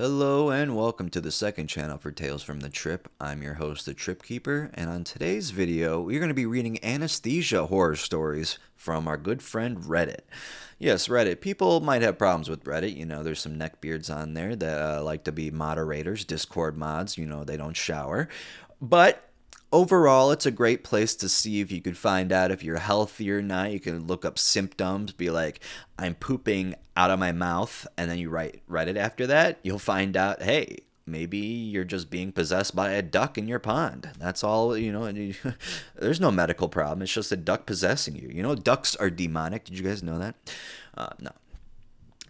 Hello and welcome to the second channel for Tales from the Trip. I'm your host, the Trip Keeper, and on today's video, we're going to be reading anesthesia horror stories from our good friend Reddit. Yes, Reddit. People might have problems with Reddit. You know, there's some neckbeards on there that uh, like to be moderators, Discord mods. You know, they don't shower. But overall, it's a great place to see if you could find out if you're healthy or not. You can look up symptoms, be like, I'm pooping out of my mouth, and then you write Reddit after that. You'll find out, hey, maybe you're just being possessed by a duck in your pond. That's all, you know. You, there's no medical problem. It's just a duck possessing you. You know, ducks are demonic. Did you guys know that? Uh, no.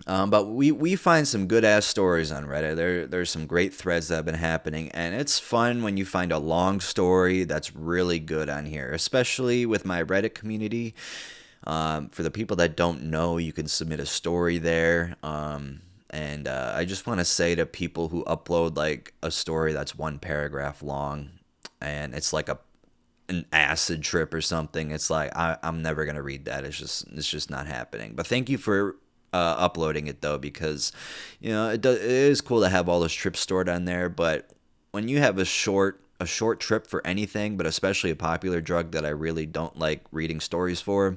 Um, but we, we find some good ass stories on Reddit. There there's some great threads that have been happening, and it's fun when you find a long story that's really good on here, especially with my Reddit community. Um, for the people that don't know, you can submit a story there. Um, and uh, I just want to say to people who upload like a story that's one paragraph long, and it's like a an acid trip or something. It's like I, I'm never gonna read that. It's just it's just not happening. But thank you for uh, uploading it though because you know it, do, it is cool to have all those trips stored on there but when you have a short a short trip for anything but especially a popular drug that i really don't like reading stories for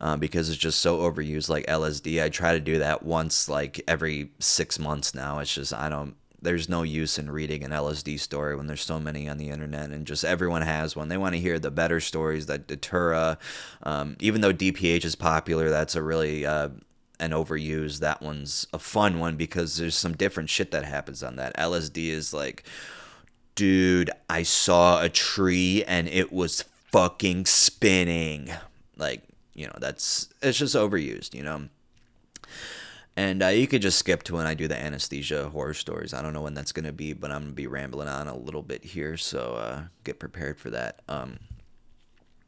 uh, because it's just so overused like lsd i try to do that once like every six months now it's just i don't there's no use in reading an LSD story when there's so many on the internet and just everyone has one. They want to hear the better stories that Datura, um, even though DPH is popular, that's a really uh, and overused. That one's a fun one because there's some different shit that happens on that. LSD is like, dude, I saw a tree and it was fucking spinning. Like, you know, that's it's just overused, you know. And uh, you could just skip to when I do the anesthesia horror stories. I don't know when that's going to be, but I'm going to be rambling on a little bit here, so uh, get prepared for that. Um,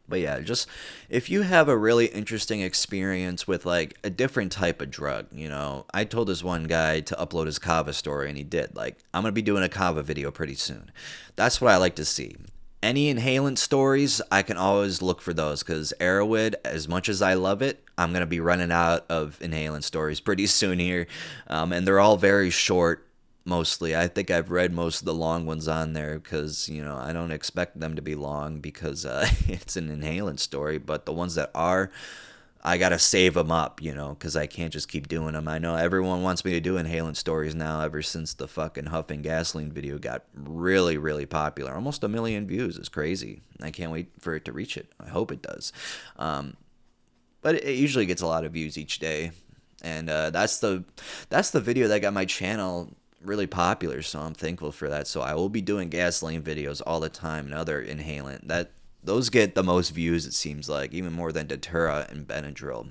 but yeah, just if you have a really interesting experience with like a different type of drug, you know, I told this one guy to upload his kava story and he did. Like, I'm going to be doing a kava video pretty soon. That's what I like to see. Any inhalant stories, I can always look for those because Erowid, as much as I love it, I'm going to be running out of inhalant stories pretty soon here. Um, and they're all very short mostly. I think I've read most of the long ones on there because, you know, I don't expect them to be long because uh, it's an inhalant story. But the ones that are, I got to save them up, you know, because I can't just keep doing them. I know everyone wants me to do inhalant stories now ever since the fucking huffing gasoline video got really, really popular. Almost a million views is crazy. I can't wait for it to reach it. I hope it does. Um, but it usually gets a lot of views each day and uh, that's the that's the video that got my channel really popular, so I'm thankful for that. So I will be doing gasoline videos all the time and other inhalant. That those get the most views it seems like, even more than Datura and Benadryl.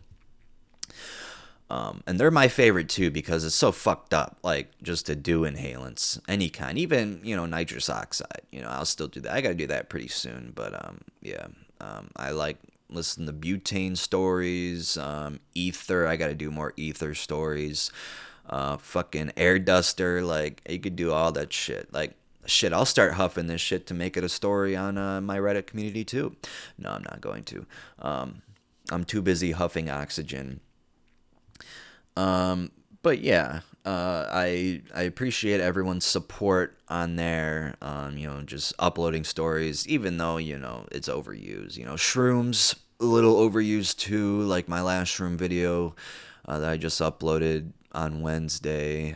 Um, and they're my favorite too because it's so fucked up. Like just to do inhalants, any kind, even you know nitrous oxide. You know, I'll still do that. I gotta do that pretty soon. But um, yeah, um, I like listen to butane stories, um, ether. I gotta do more ether stories uh, fucking air duster. Like you could do all that shit. Like shit, I'll start huffing this shit to make it a story on uh, my Reddit community too. No, I'm not going to. Um, I'm too busy huffing oxygen. Um, but yeah, uh, I I appreciate everyone's support on there. Um, you know, just uploading stories, even though you know it's overused. You know, shrooms a little overused too. Like my last shroom video uh, that I just uploaded on Wednesday.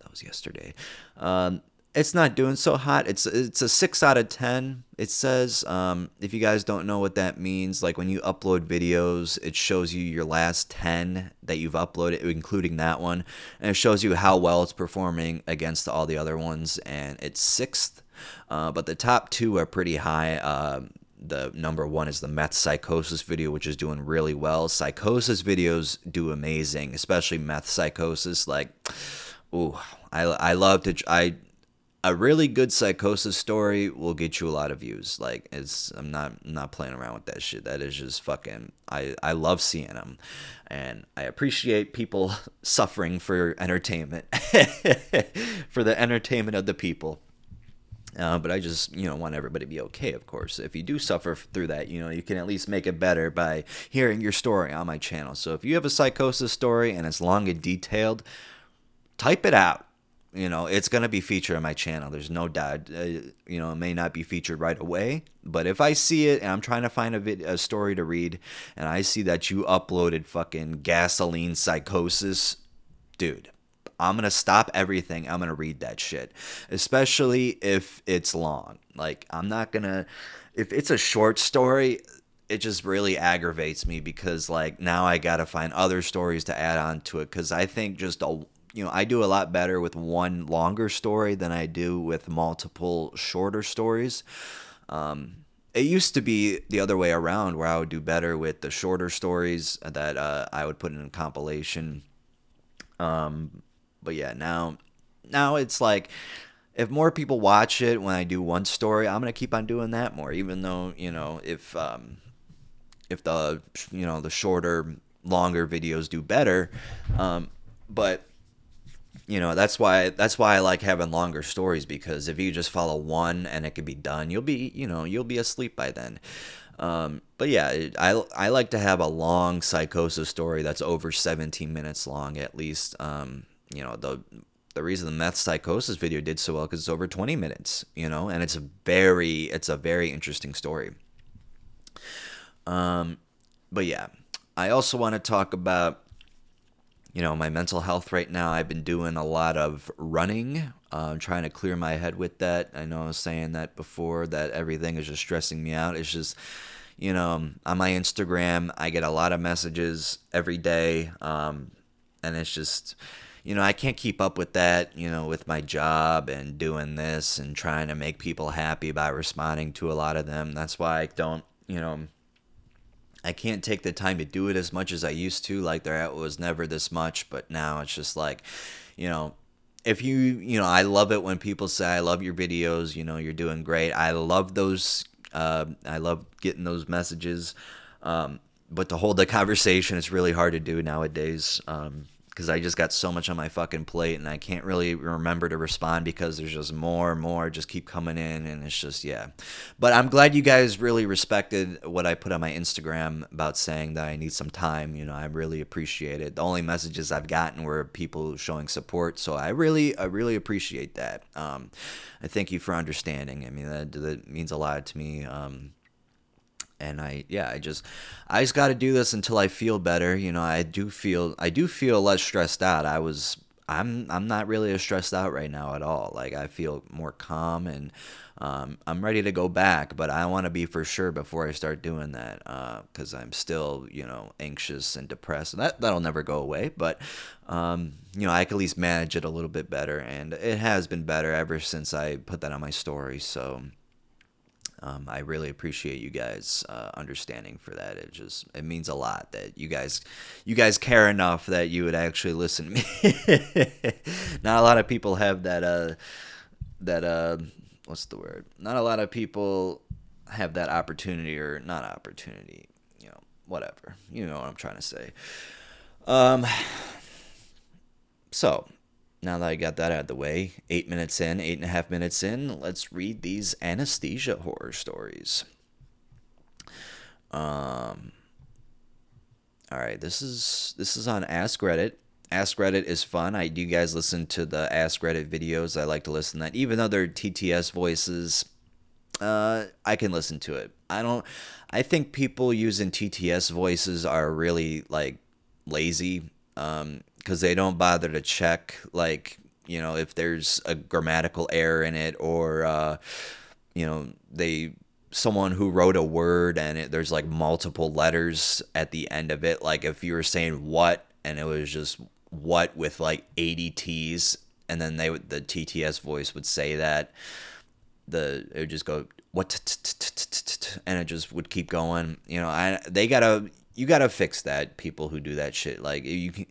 That was yesterday. Um, it's not doing so hot. It's it's a six out of ten. It says. Um, if you guys don't know what that means, like when you upload videos, it shows you your last ten that you've uploaded, including that one, and it shows you how well it's performing against all the other ones. And it's sixth, uh, but the top two are pretty high. Uh, the number one is the meth psychosis video, which is doing really well. Psychosis videos do amazing, especially meth psychosis. Like, ooh, I I love to I a really good psychosis story will get you a lot of views. Like, it's I'm not I'm not playing around with that shit. That is just fucking. I I love seeing them, and I appreciate people suffering for entertainment, for the entertainment of the people. Uh, but I just, you know, want everybody to be okay, of course. If you do suffer through that, you know, you can at least make it better by hearing your story on my channel. So if you have a psychosis story and it's long and detailed, type it out. you know it's going to be featured on my channel there's no doubt uh, you know it may not be featured right away but if i see it and i'm trying to find a, vid- a story to read and i see that you uploaded fucking gasoline psychosis dude i'm going to stop everything i'm going to read that shit especially if it's long like i'm not going to if it's a short story it just really aggravates me because like now I got to find other stories to add on to it cuz I think just a you know, I do a lot better with one longer story than I do with multiple shorter stories. Um, it used to be the other way around where I would do better with the shorter stories that uh, I would put in a compilation. Um, but yeah, now now it's like if more people watch it when I do one story, I'm gonna keep on doing that more. Even though you know if um, if the you know the shorter, longer videos do better, um, but you know that's why that's why I like having longer stories because if you just follow one and it can be done, you'll be you know you'll be asleep by then. Um, but yeah, I I like to have a long psychosis story that's over 17 minutes long at least. Um, you know the the reason the meth psychosis video did so well because it's over 20 minutes, you know, and it's a very it's a very interesting story. Um, but yeah, I also want to talk about you know, my mental health right now, I've been doing a lot of running, uh, trying to clear my head with that. I know I was saying that before, that everything is just stressing me out. It's just, you know, on my Instagram, I get a lot of messages every day. Um, and it's just, you know, I can't keep up with that, you know, with my job and doing this and trying to make people happy by responding to a lot of them. That's why I don't, you know, I can't take the time to do it as much as I used to. Like there was never this much, but now it's just like, you know, if you, you know, I love it when people say, I love your videos, you know, you're doing great. I love those, uh, I love getting those messages. Um, but to hold the conversation, it's really hard to do nowadays. Um, because I just got so much on my fucking plate and I can't really remember to respond because there's just more and more just keep coming in and it's just yeah. But I'm glad you guys really respected what I put on my Instagram about saying that I need some time. You know, I really appreciate it. The only messages I've gotten were people showing support, so I really I really appreciate that. Um, I thank you for understanding. I mean that that means a lot to me. Um, and I yeah I just I just got to do this until I feel better. You know I do feel I do feel less stressed out. I was I'm I'm not really as stressed out right now at all. Like I feel more calm and um, I'm ready to go back, but I want to be for sure before I start doing that because uh, I'm still you know anxious and depressed. That that'll never go away, but um, you know I can at least manage it a little bit better, and it has been better ever since I put that on my story. So um, I really appreciate you guys uh, understanding for that. It just it means a lot that you guys you guys care enough that you would actually listen to me. Not a lot of people have that uh that uh what's the word? Not a lot of people have that opportunity or not opportunity, you know, whatever. You know what I'm trying to say. Um so now that I got that out of the way, eight minutes in, eight and a half minutes in, let's read these anesthesia horror stories. Um, all right, this is this is on Ask Reddit. Ask Reddit is fun. I do you guys listen to the Ask Reddit videos? I like to listen to that, even though they're TTS voices. Uh, I can listen to it. I don't. I think people using TTS voices are really like lazy. Um, because they don't bother to check like you know if there's a grammatical error in it or uh, you know they someone who wrote a word and it, there's like multiple letters at the end of it. Like if you were saying what and it was just what with like 80 t's and then they would the tts voice would say that the it would just go what and it just would keep going you know i they gotta you gotta fix that people who do that shit. Like you can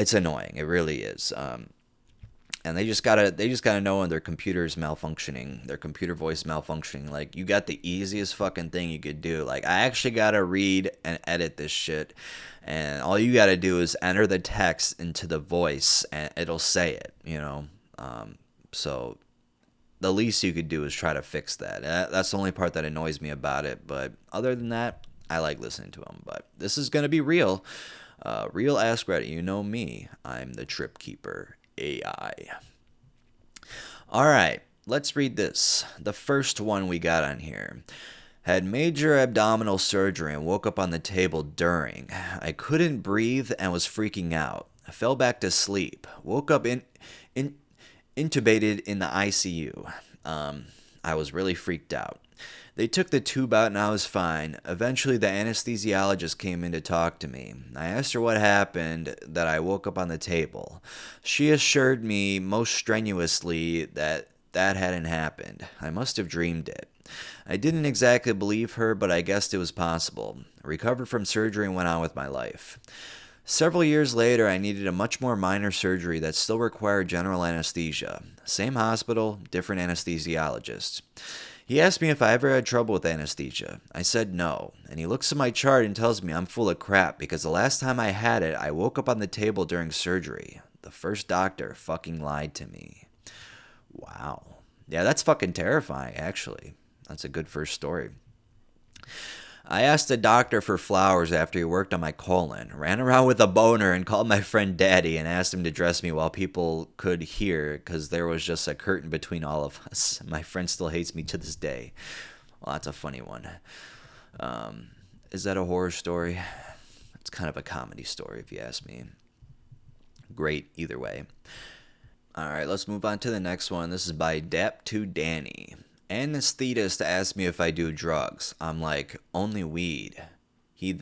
it's annoying. It really is. Um, and they just gotta they just gotta know when their computer's malfunctioning, their computer voice malfunctioning. Like you got the easiest fucking thing you could do. Like I actually gotta read and edit this shit, and all you gotta do is enter the text into the voice, and it'll say it. You know, um, so the least you could do is try to fix that. That's the only part that annoys me about it. But other than that, I like listening to them. But this is gonna be real. Uh, real Ask Reddit, you know me. I'm the Trip Keeper, AI. All right, let's read this. The first one we got on here. Had major abdominal surgery and woke up on the table during. I couldn't breathe and was freaking out. I fell back to sleep. Woke up in, in intubated in the ICU. Um, I was really freaked out. They took the tube out and I was fine. Eventually, the anesthesiologist came in to talk to me. I asked her what happened, that I woke up on the table. She assured me most strenuously that that hadn't happened. I must have dreamed it. I didn't exactly believe her, but I guessed it was possible. I recovered from surgery and went on with my life. Several years later, I needed a much more minor surgery that still required general anesthesia. Same hospital, different anesthesiologist. He asked me if I ever had trouble with anesthesia. I said no, and he looks at my chart and tells me I'm full of crap because the last time I had it, I woke up on the table during surgery. The first doctor fucking lied to me. Wow. Yeah, that's fucking terrifying, actually. That's a good first story. I asked the doctor for flowers after he worked on my colon, ran around with a boner, and called my friend Daddy and asked him to dress me while people could hear because there was just a curtain between all of us. My friend still hates me to this day. Well, that's a funny one. Um, is that a horror story? It's kind of a comedy story, if you ask me. Great, either way. All right, let's move on to the next one. This is by Dap to Danny anesthetist asked me if I do drugs. I'm like, only weed. He,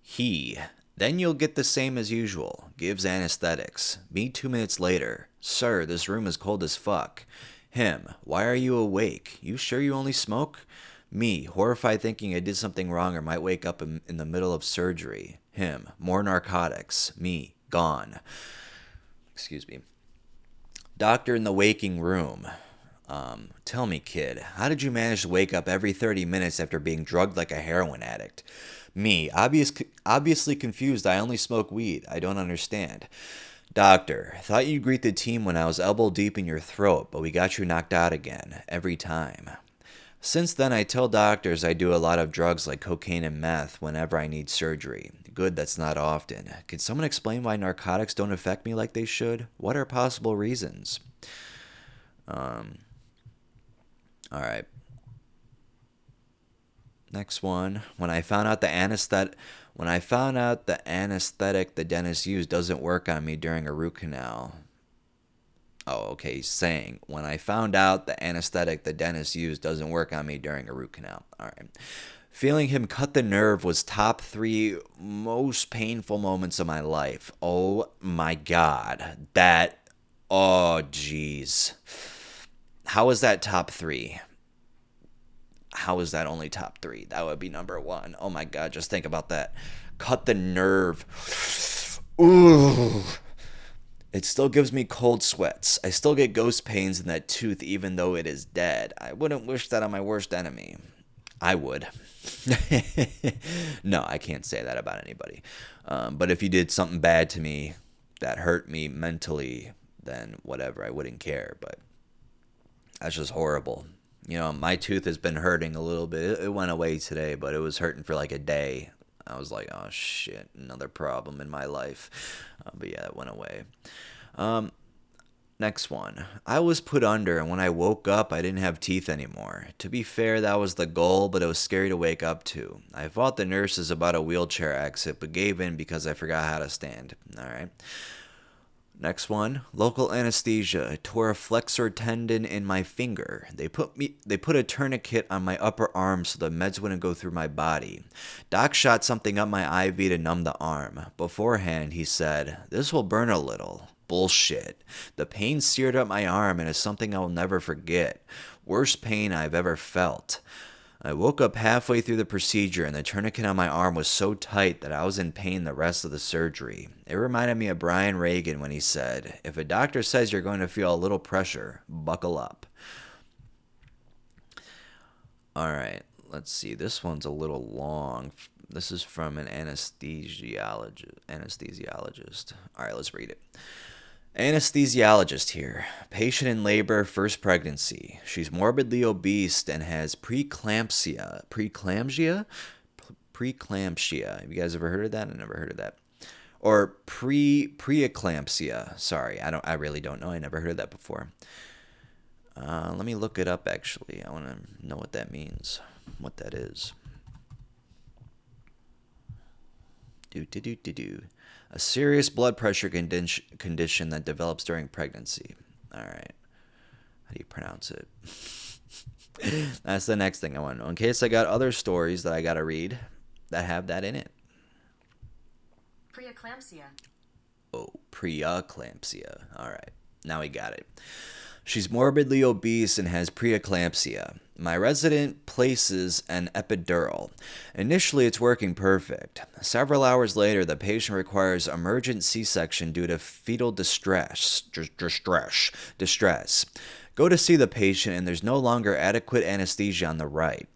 he, then you'll get the same as usual. Gives anesthetics. Me two minutes later. Sir, this room is cold as fuck. Him, why are you awake? You sure you only smoke? Me, horrified thinking I did something wrong or might wake up in, in the middle of surgery. Him, more narcotics. Me, gone. Excuse me. Doctor in the waking room. Um, tell me, kid, how did you manage to wake up every 30 minutes after being drugged like a heroin addict? Me, obvious, obviously confused, I only smoke weed. I don't understand. Doctor, thought you'd greet the team when I was elbow deep in your throat, but we got you knocked out again, every time. Since then, I tell doctors I do a lot of drugs like cocaine and meth whenever I need surgery. Good, that's not often. Can someone explain why narcotics don't affect me like they should? What are possible reasons? Um, all right. Next one. When I found out the anesthetic, when I found out the anesthetic the dentist used doesn't work on me during a root canal. Oh, okay. He's saying when I found out the anesthetic the dentist used doesn't work on me during a root canal. All right. Feeling him cut the nerve was top three most painful moments of my life. Oh my god. That. Oh, jeez. How is that top three? How is that only top three? That would be number one. Oh my god, just think about that. Cut the nerve. Ooh. It still gives me cold sweats. I still get ghost pains in that tooth even though it is dead. I wouldn't wish that on my worst enemy. I would. no, I can't say that about anybody. Um, but if you did something bad to me that hurt me mentally, then whatever, I wouldn't care. But that's just horrible. You know, my tooth has been hurting a little bit. It went away today, but it was hurting for like a day. I was like, oh shit, another problem in my life. Uh, but yeah, it went away. Um, next one. I was put under, and when I woke up, I didn't have teeth anymore. To be fair, that was the goal, but it was scary to wake up to. I fought the nurses about a wheelchair exit, but gave in because I forgot how to stand. All right. Next one, local anesthesia. I tore a flexor tendon in my finger. They put me they put a tourniquet on my upper arm so the meds wouldn't go through my body. Doc shot something up my IV to numb the arm. Beforehand, he said, "This will burn a little." Bullshit. The pain seared up my arm and is something I will never forget. Worst pain I've ever felt. I woke up halfway through the procedure and the tourniquet on my arm was so tight that I was in pain the rest of the surgery. It reminded me of Brian Regan when he said, If a doctor says you're going to feel a little pressure, buckle up. All right, let's see. This one's a little long. This is from an anesthesiologist. Anesthesiologist. All right, let's read it. Anesthesiologist here. Patient in labor, first pregnancy. She's morbidly obese and has preeclampsia. Preeclampsia? Preeclampsia. Have you guys ever heard of that? I never heard of that. or pre preeclampsia. Sorry, I don't. I really don't know. I never heard of that before. Uh, let me look it up. Actually, I want to know what that means. What that is. Do do do do do. A serious blood pressure condition condition that develops during pregnancy. All right. How do you pronounce it? That's the next thing I want to know. In case I got other stories that I got to read that have that in it. Preeclampsia. Oh, preeclampsia. All right. Now we got it. She's morbidly obese and has preeclampsia. My resident places an epidural. Initially, it's working perfect. Several hours later, the patient requires emergent C section due to fetal distress. Distress. Distress. Go to see the patient, and there's no longer adequate anesthesia on the right.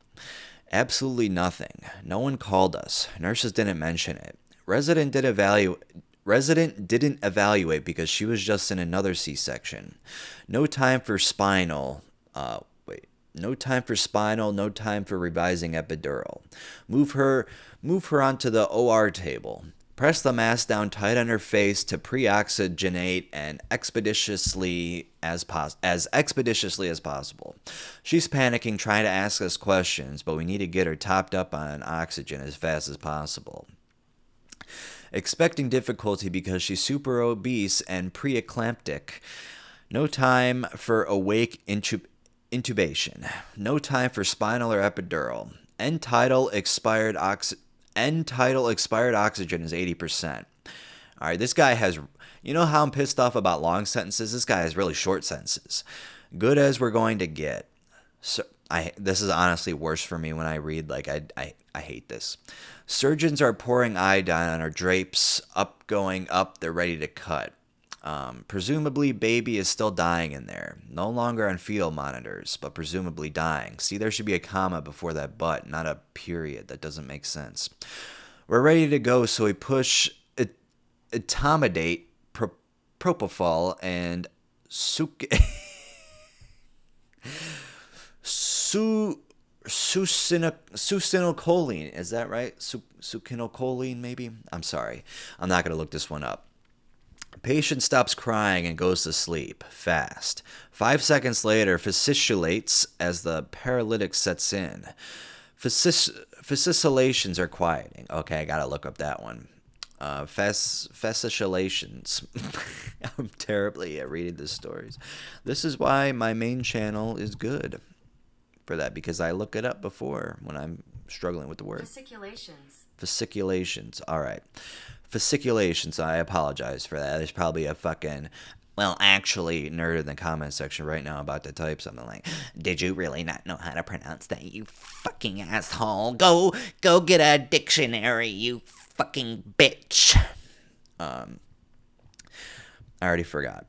Absolutely nothing. No one called us. Nurses didn't mention it. Resident did evaluate Resident didn't evaluate because she was just in another C-section. No time for spinal. Uh. No time for spinal. No time for revising epidural. Move her. Move her onto the OR table. Press the mask down tight on her face to pre-oxygenate and expeditiously as pos- as expeditiously as possible. She's panicking, trying to ask us questions, but we need to get her topped up on oxygen as fast as possible expecting difficulty because she's super obese and preeclamptic. No time for awake intub- intubation. No time for spinal or epidural. End tidal expired ox- end expired oxygen is 80%. All right, this guy has you know how I'm pissed off about long sentences? This guy has really short sentences. Good as we're going to get. So I this is honestly worse for me when I read like I I I hate this. Surgeons are pouring iodine on her drapes, up, going up, they're ready to cut. Um, presumably, baby is still dying in there. No longer on fetal monitors, but presumably dying. See, there should be a comma before that but, not a period. That doesn't make sense. We're ready to go, so we push etomidate, pro, propofol, and suc. su succinylcholine. Is that right? Succinylcholine, maybe? I'm sorry. I'm not going to look this one up. Patient stops crying and goes to sleep fast. Five seconds later, fasciculates as the paralytic sets in. Fasciculations are quieting. Okay, I gotta look up that one. Uh, fasciculations. I'm terribly at reading the stories. This is why my main channel is good for that because I look it up before when I'm struggling with the word. Fasciculations. Fasciculations. All right. Fasciculations. I apologize for that. There's probably a fucking well, actually, nerd in the comment section right now about to type something like, "Did you really not know how to pronounce that, you fucking asshole? Go, go get a dictionary, you fucking bitch." Um, I already forgot.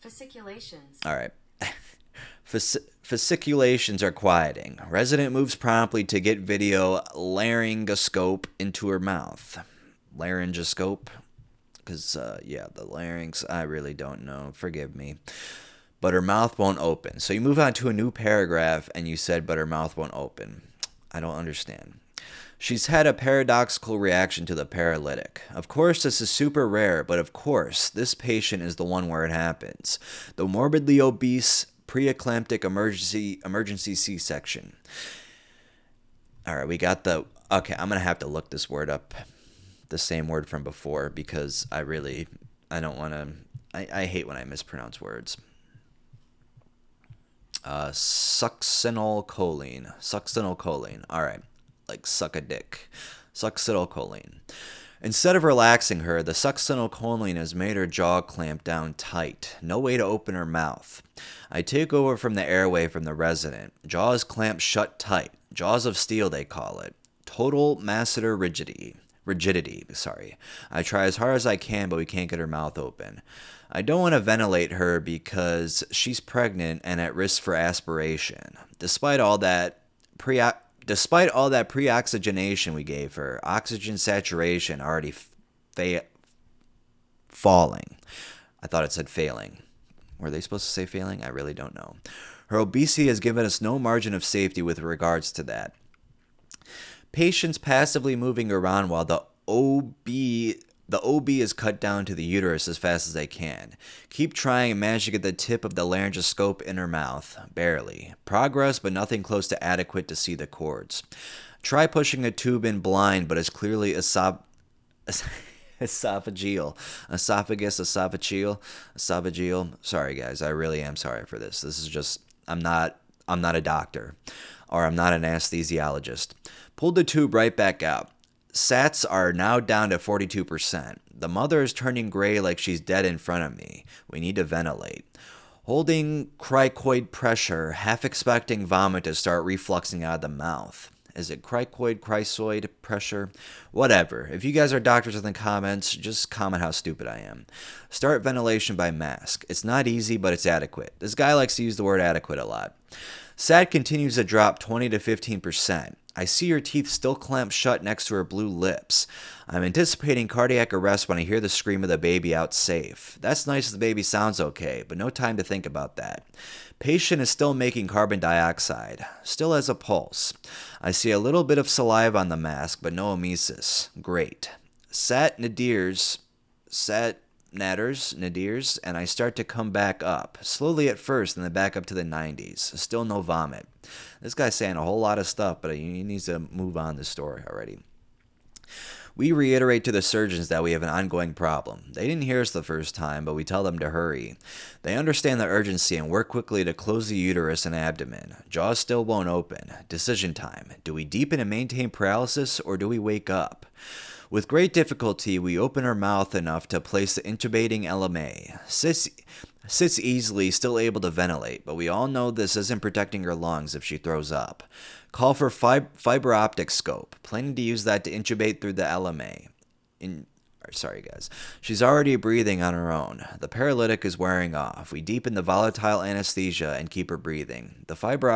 Fasciculations. All right. Fasciculations are quieting. Resident moves promptly to get video laryngoscope into her mouth. Laryngoscope? Because, uh, yeah, the larynx, I really don't know. Forgive me. But her mouth won't open. So you move on to a new paragraph and you said, but her mouth won't open. I don't understand. She's had a paradoxical reaction to the paralytic. Of course, this is super rare, but of course, this patient is the one where it happens. The morbidly obese preeclamptic emergency emergency C-section. All right, we got the okay. I'm gonna have to look this word up, the same word from before because I really I don't want to. I, I hate when I mispronounce words. Uh, succinylcholine. Succinylcholine. All right, like suck a dick. Succinylcholine. Instead of relaxing her, the succinylcholine has made her jaw clamp down tight. No way to open her mouth. I take over from the airway from the resident. Jaws clamped shut tight. Jaws of steel, they call it. Total masseter rigidity. Rigidity, sorry. I try as hard as I can, but we can't get her mouth open. I don't want to ventilate her because she's pregnant and at risk for aspiration. Despite all that pre despite all that pre-oxygenation we gave her, oxygen saturation already fa- falling. I thought it said failing. Were they supposed to say failing? I really don't know. Her obesity has given us no margin of safety with regards to that. Patients passively moving around while the OB the OB is cut down to the uterus as fast as they can. Keep trying and manage to get the tip of the laryngoscope in her mouth. Barely. Progress, but nothing close to adequate to see the cords. Try pushing a tube in blind, but it's clearly esoph- esophageal. Esophagus, esophageal, esophageal. Sorry, guys. I really am sorry for this. This is just, I'm not, I'm not a doctor, or I'm not an anesthesiologist. Pulled the tube right back out. Sats are now down to 42%. The mother is turning gray like she's dead in front of me. We need to ventilate. Holding cricoid pressure, half expecting vomit to start refluxing out of the mouth. Is it cricoid, chrysoid pressure? Whatever. If you guys are doctors in the comments, just comment how stupid I am. Start ventilation by mask. It's not easy, but it's adequate. This guy likes to use the word adequate a lot. SAT continues to drop 20 to 15%. I see her teeth still clamped shut next to her blue lips. I'm anticipating cardiac arrest when I hear the scream of the baby out safe. That's nice the baby sounds okay, but no time to think about that. Patient is still making carbon dioxide, still has a pulse. I see a little bit of saliva on the mask, but no emesis. Great. Sat Nadir's, sat natters, nadirs, and I start to come back up. Slowly at first, and then back up to the 90s. Still no vomit. This guy's saying a whole lot of stuff, but he needs to move on the story already. We reiterate to the surgeons that we have an ongoing problem. They didn't hear us the first time, but we tell them to hurry. They understand the urgency and work quickly to close the uterus and abdomen. Jaws still won't open. Decision time. Do we deepen and maintain paralysis, or do we wake up? With great difficulty, we open her mouth enough to place the intubating LMA. Sits, sits easily, still able to ventilate, but we all know this isn't protecting her lungs if she throws up. Call for fib- fiber optic scope, planning to use that to intubate through the LMA. In, sorry guys. She's already breathing on her own. The paralytic is wearing off. We deepen the volatile anesthesia and keep her breathing. The fiber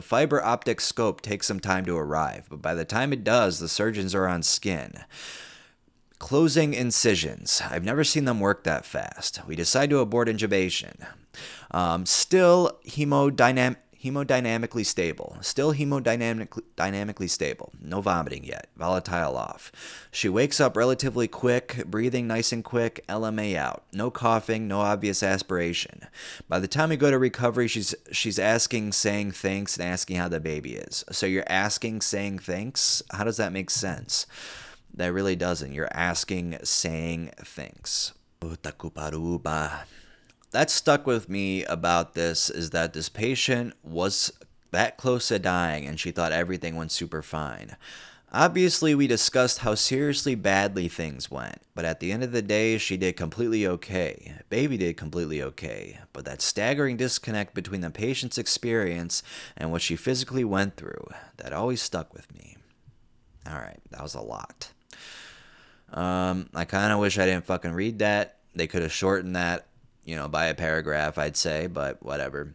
the fiber optic scope takes some time to arrive, but by the time it does, the surgeons are on skin. Closing incisions. I've never seen them work that fast. We decide to abort intubation. Um, still hemodynamic hemodynamically stable. Still hemodynamically dynamically stable. No vomiting yet. Volatile off. She wakes up relatively quick, breathing nice and quick, LMA out. No coughing, no obvious aspiration. By the time we go to recovery, she's she's asking, saying thanks, and asking how the baby is. So you're asking, saying thanks? How does that make sense? That really doesn't. You're asking, saying thanks that stuck with me about this is that this patient was that close to dying and she thought everything went super fine. Obviously, we discussed how seriously badly things went, but at the end of the day, she did completely okay. Baby did completely okay, but that staggering disconnect between the patient's experience and what she physically went through, that always stuck with me. Alright, that was a lot. Um, I kind of wish I didn't fucking read that. They could have shortened that you know, by a paragraph, I'd say, but whatever.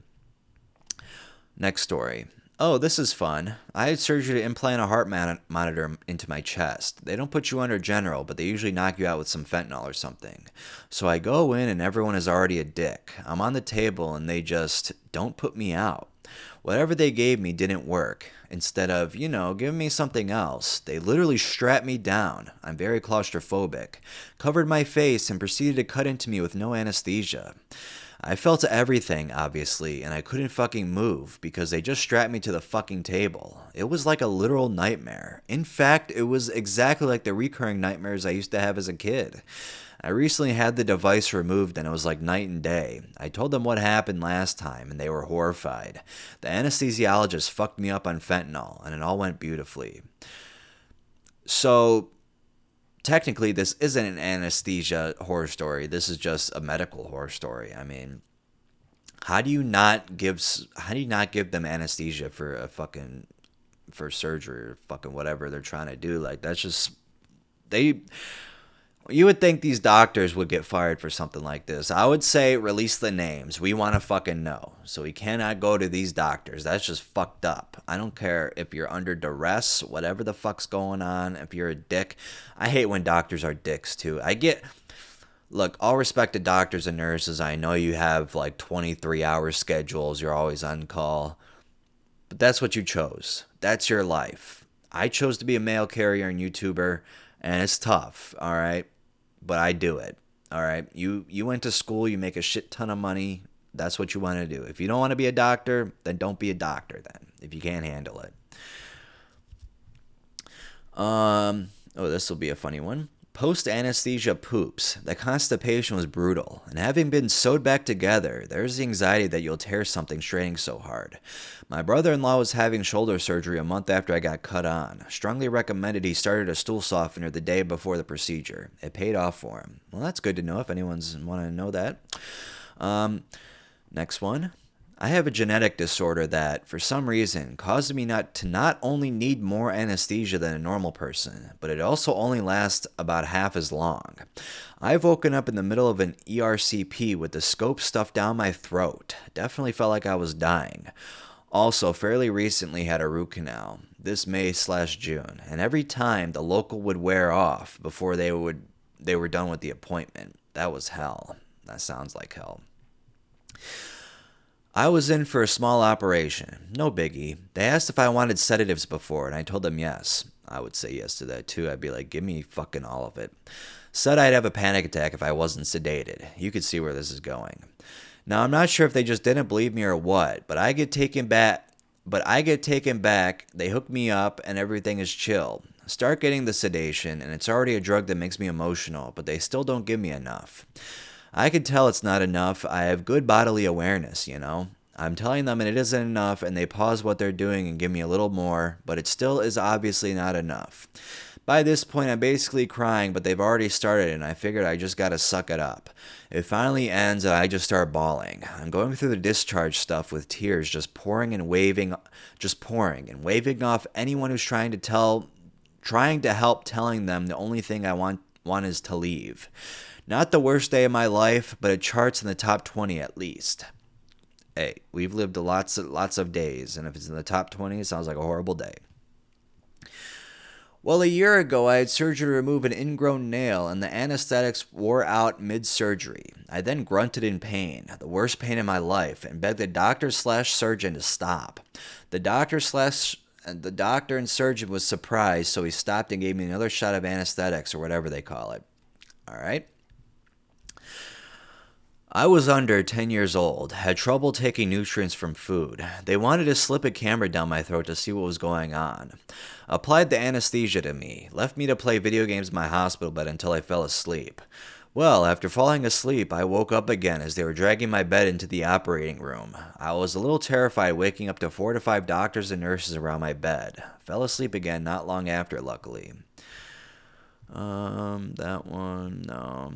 Next story. Oh, this is fun. I had surgery to implant a heart man- monitor into my chest. They don't put you under general, but they usually knock you out with some fentanyl or something. So I go in and everyone is already a dick. I'm on the table and they just don't put me out. Whatever they gave me didn't work. Instead of, you know, giving me something else, they literally strapped me down. I'm very claustrophobic. Covered my face and proceeded to cut into me with no anesthesia. I felt everything, obviously, and I couldn't fucking move because they just strapped me to the fucking table. It was like a literal nightmare. In fact, it was exactly like the recurring nightmares I used to have as a kid. I recently had the device removed and it was like night and day. I told them what happened last time and they were horrified. The anesthesiologist fucked me up on fentanyl and it all went beautifully. So, technically, this isn't an anesthesia horror story. This is just a medical horror story. I mean, how do you not give how do you not give them anesthesia for a fucking for surgery or fucking whatever they're trying to do? Like that's just they you would think these doctors would get fired for something like this. I would say release the names. We want to fucking know. So we cannot go to these doctors. That's just fucked up. I don't care if you're under duress, whatever the fuck's going on, if you're a dick. I hate when doctors are dicks too. I get look, all respect to doctors and nurses. I know you have like 23 hour schedules, you're always on call. But that's what you chose. That's your life. I chose to be a mail carrier and YouTuber and it's tough, all right? But I do it. All right? You you went to school, you make a shit ton of money. That's what you want to do. If you don't want to be a doctor, then don't be a doctor then. If you can't handle it. Um, oh, this will be a funny one. Post anesthesia poops. The constipation was brutal, and having been sewed back together, there's the anxiety that you'll tear something straining so hard. My brother in law was having shoulder surgery a month after I got cut on. Strongly recommended he started a stool softener the day before the procedure. It paid off for him. Well, that's good to know if anyone's want to know that. Um, next one. I have a genetic disorder that, for some reason, causes me not to not only need more anesthesia than a normal person, but it also only lasts about half as long. I've woken up in the middle of an ERCP with the scope stuffed down my throat. Definitely felt like I was dying. Also, fairly recently had a root canal this May slash June, and every time the local would wear off before they would they were done with the appointment. That was hell. That sounds like hell. I was in for a small operation. No biggie. They asked if I wanted sedatives before, and I told them yes. I would say yes to that too. I'd be like, give me fucking all of it. Said I'd have a panic attack if I wasn't sedated. You could see where this is going. Now I'm not sure if they just didn't believe me or what, but I get taken back but I get taken back, they hook me up, and everything is chill. Start getting the sedation, and it's already a drug that makes me emotional, but they still don't give me enough. I can tell it's not enough. I have good bodily awareness, you know. I'm telling them and it isn't enough, and they pause what they're doing and give me a little more, but it still is obviously not enough. By this point, I'm basically crying, but they've already started, and I figured I just gotta suck it up. It finally ends, and I just start bawling. I'm going through the discharge stuff with tears just pouring and waving, just pouring and waving off anyone who's trying to tell, trying to help, telling them the only thing I want want is to leave. Not the worst day of my life, but it charts in the top 20 at least. Hey, we've lived lots of, lots of days, and if it's in the top 20, it sounds like a horrible day. Well, a year ago, I had surgery to remove an ingrown nail, and the anesthetics wore out mid surgery. I then grunted in pain, the worst pain in my life, and begged the doctor slash surgeon to stop. The doctor slash the doctor and surgeon was surprised, so he stopped and gave me another shot of anesthetics or whatever they call it. All right. I was under 10 years old, had trouble taking nutrients from food. They wanted to slip a camera down my throat to see what was going on. Applied the anesthesia to me, left me to play video games in my hospital bed until I fell asleep. Well, after falling asleep, I woke up again as they were dragging my bed into the operating room. I was a little terrified waking up to four to five doctors and nurses around my bed. Fell asleep again not long after, luckily. Um, that one, no.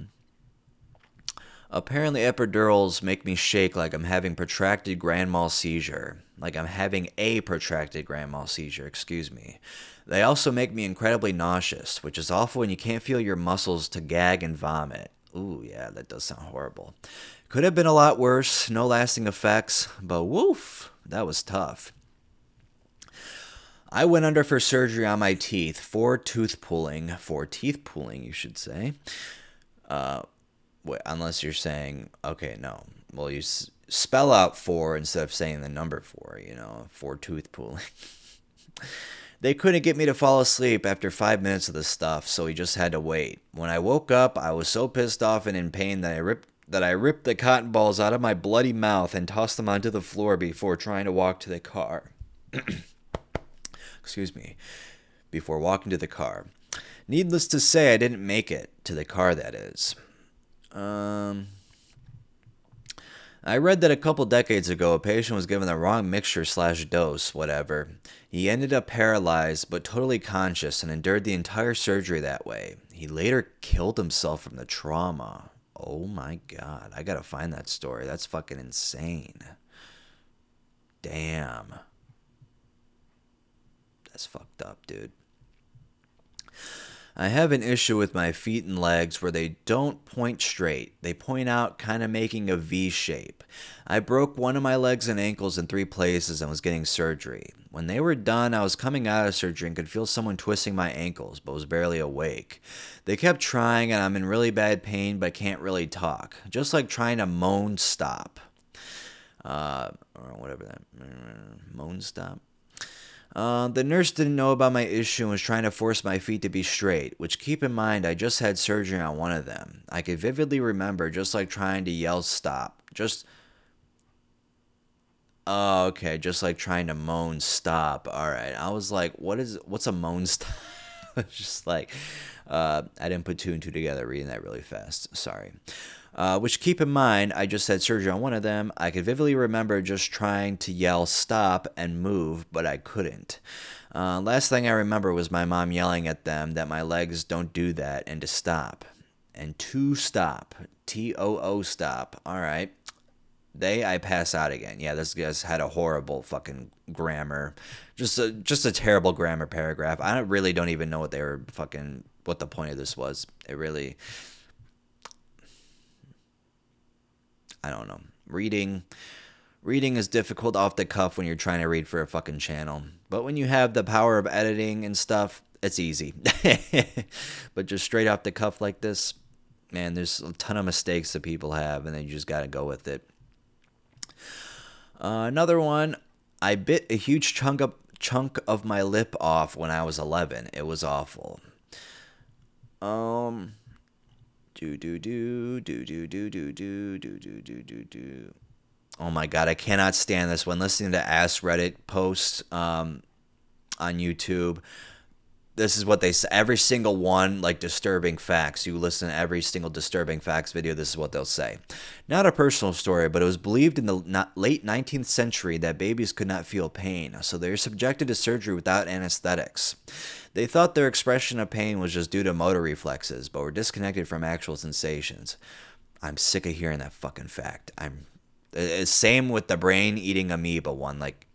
Apparently, epidurals make me shake like I'm having protracted grand mal seizure. Like I'm having a protracted grand mal seizure, excuse me. They also make me incredibly nauseous, which is awful when you can't feel your muscles to gag and vomit. Ooh, yeah, that does sound horrible. Could have been a lot worse, no lasting effects, but woof, that was tough. I went under for surgery on my teeth, for tooth pulling, for teeth pulling, you should say. Uh, unless you're saying, okay, no. Well, you s- spell out four instead of saying the number four, you know, four tooth pulling. they couldn't get me to fall asleep after five minutes of the stuff, so we just had to wait. When I woke up, I was so pissed off and in pain that I ripped that I ripped the cotton balls out of my bloody mouth and tossed them onto the floor before trying to walk to the car. Excuse me. Before walking to the car. Needless to say, I didn't make it to the car, that is. Um, I read that a couple decades ago, a patient was given the wrong mixture slash dose, whatever. He ended up paralyzed but totally conscious and endured the entire surgery that way. He later killed himself from the trauma. Oh my god, I gotta find that story. That's fucking insane. Damn. That's fucked up, dude. I have an issue with my feet and legs where they don't point straight. They point out, kind of making a V shape. I broke one of my legs and ankles in three places and was getting surgery. When they were done, I was coming out of surgery and could feel someone twisting my ankles, but was barely awake. They kept trying, and I'm in really bad pain, but can't really talk. Just like trying to moan stop. Uh, or whatever that. Moan stop. Uh, the nurse didn't know about my issue and was trying to force my feet to be straight, which keep in mind I just had surgery on one of them. I could vividly remember just like trying to yell stop. Just Oh, okay, just like trying to moan stop. All right. I was like, what is what's a moan stop? just like uh, I didn't put two and two together reading that really fast. Sorry. Uh, which keep in mind, I just had surgery on one of them. I could vividly remember just trying to yell stop and move, but I couldn't. Uh, last thing I remember was my mom yelling at them that my legs don't do that and to stop. And to stop. T O O stop. All right. They, I pass out again. Yeah, this guy's had a horrible fucking grammar, just a just a terrible grammar paragraph. I really don't even know what they were fucking what the point of this was. It really, I don't know. Reading, reading is difficult off the cuff when you're trying to read for a fucking channel, but when you have the power of editing and stuff, it's easy. but just straight off the cuff like this, man, there's a ton of mistakes that people have, and then you just got to go with it. Uh, another one, I bit a huge chunk of chunk of my lip off when I was 11. It was awful. Um, do do do do do do do do do do do do do. Oh my god, I cannot stand this. When listening to Ask Reddit posts um, on YouTube, this is what they say. Every single one, like disturbing facts. You listen to every single disturbing facts video. This is what they'll say. Not a personal story, but it was believed in the late 19th century that babies could not feel pain, so they are subjected to surgery without anesthetics. They thought their expression of pain was just due to motor reflexes, but were disconnected from actual sensations. I'm sick of hearing that fucking fact. I'm same with the brain eating amoeba one. Like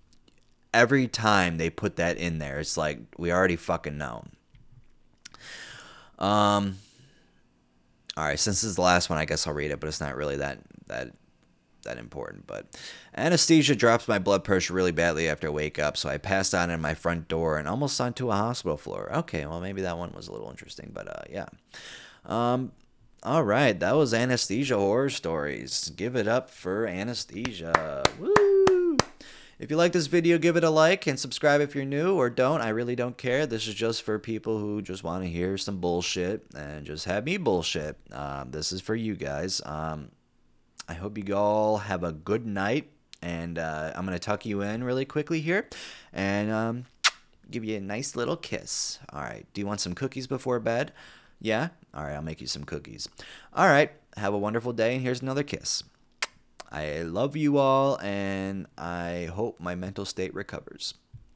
every time they put that in there, it's like we already fucking know. Um. All right, since this is the last one, I guess I'll read it, but it's not really that that that important. But anesthesia drops my blood pressure really badly after I wake up, so I passed out in my front door and almost onto a hospital floor. Okay, well maybe that one was a little interesting, but uh, yeah. Um, all right, that was anesthesia horror stories. Give it up for anesthesia. Woo! If you like this video, give it a like and subscribe if you're new or don't. I really don't care. This is just for people who just want to hear some bullshit and just have me bullshit. Um, this is for you guys. Um, I hope you all have a good night. And uh, I'm going to tuck you in really quickly here and um, give you a nice little kiss. All right. Do you want some cookies before bed? Yeah? All right. I'll make you some cookies. All right. Have a wonderful day. And here's another kiss. I love you all, and I hope my mental state recovers.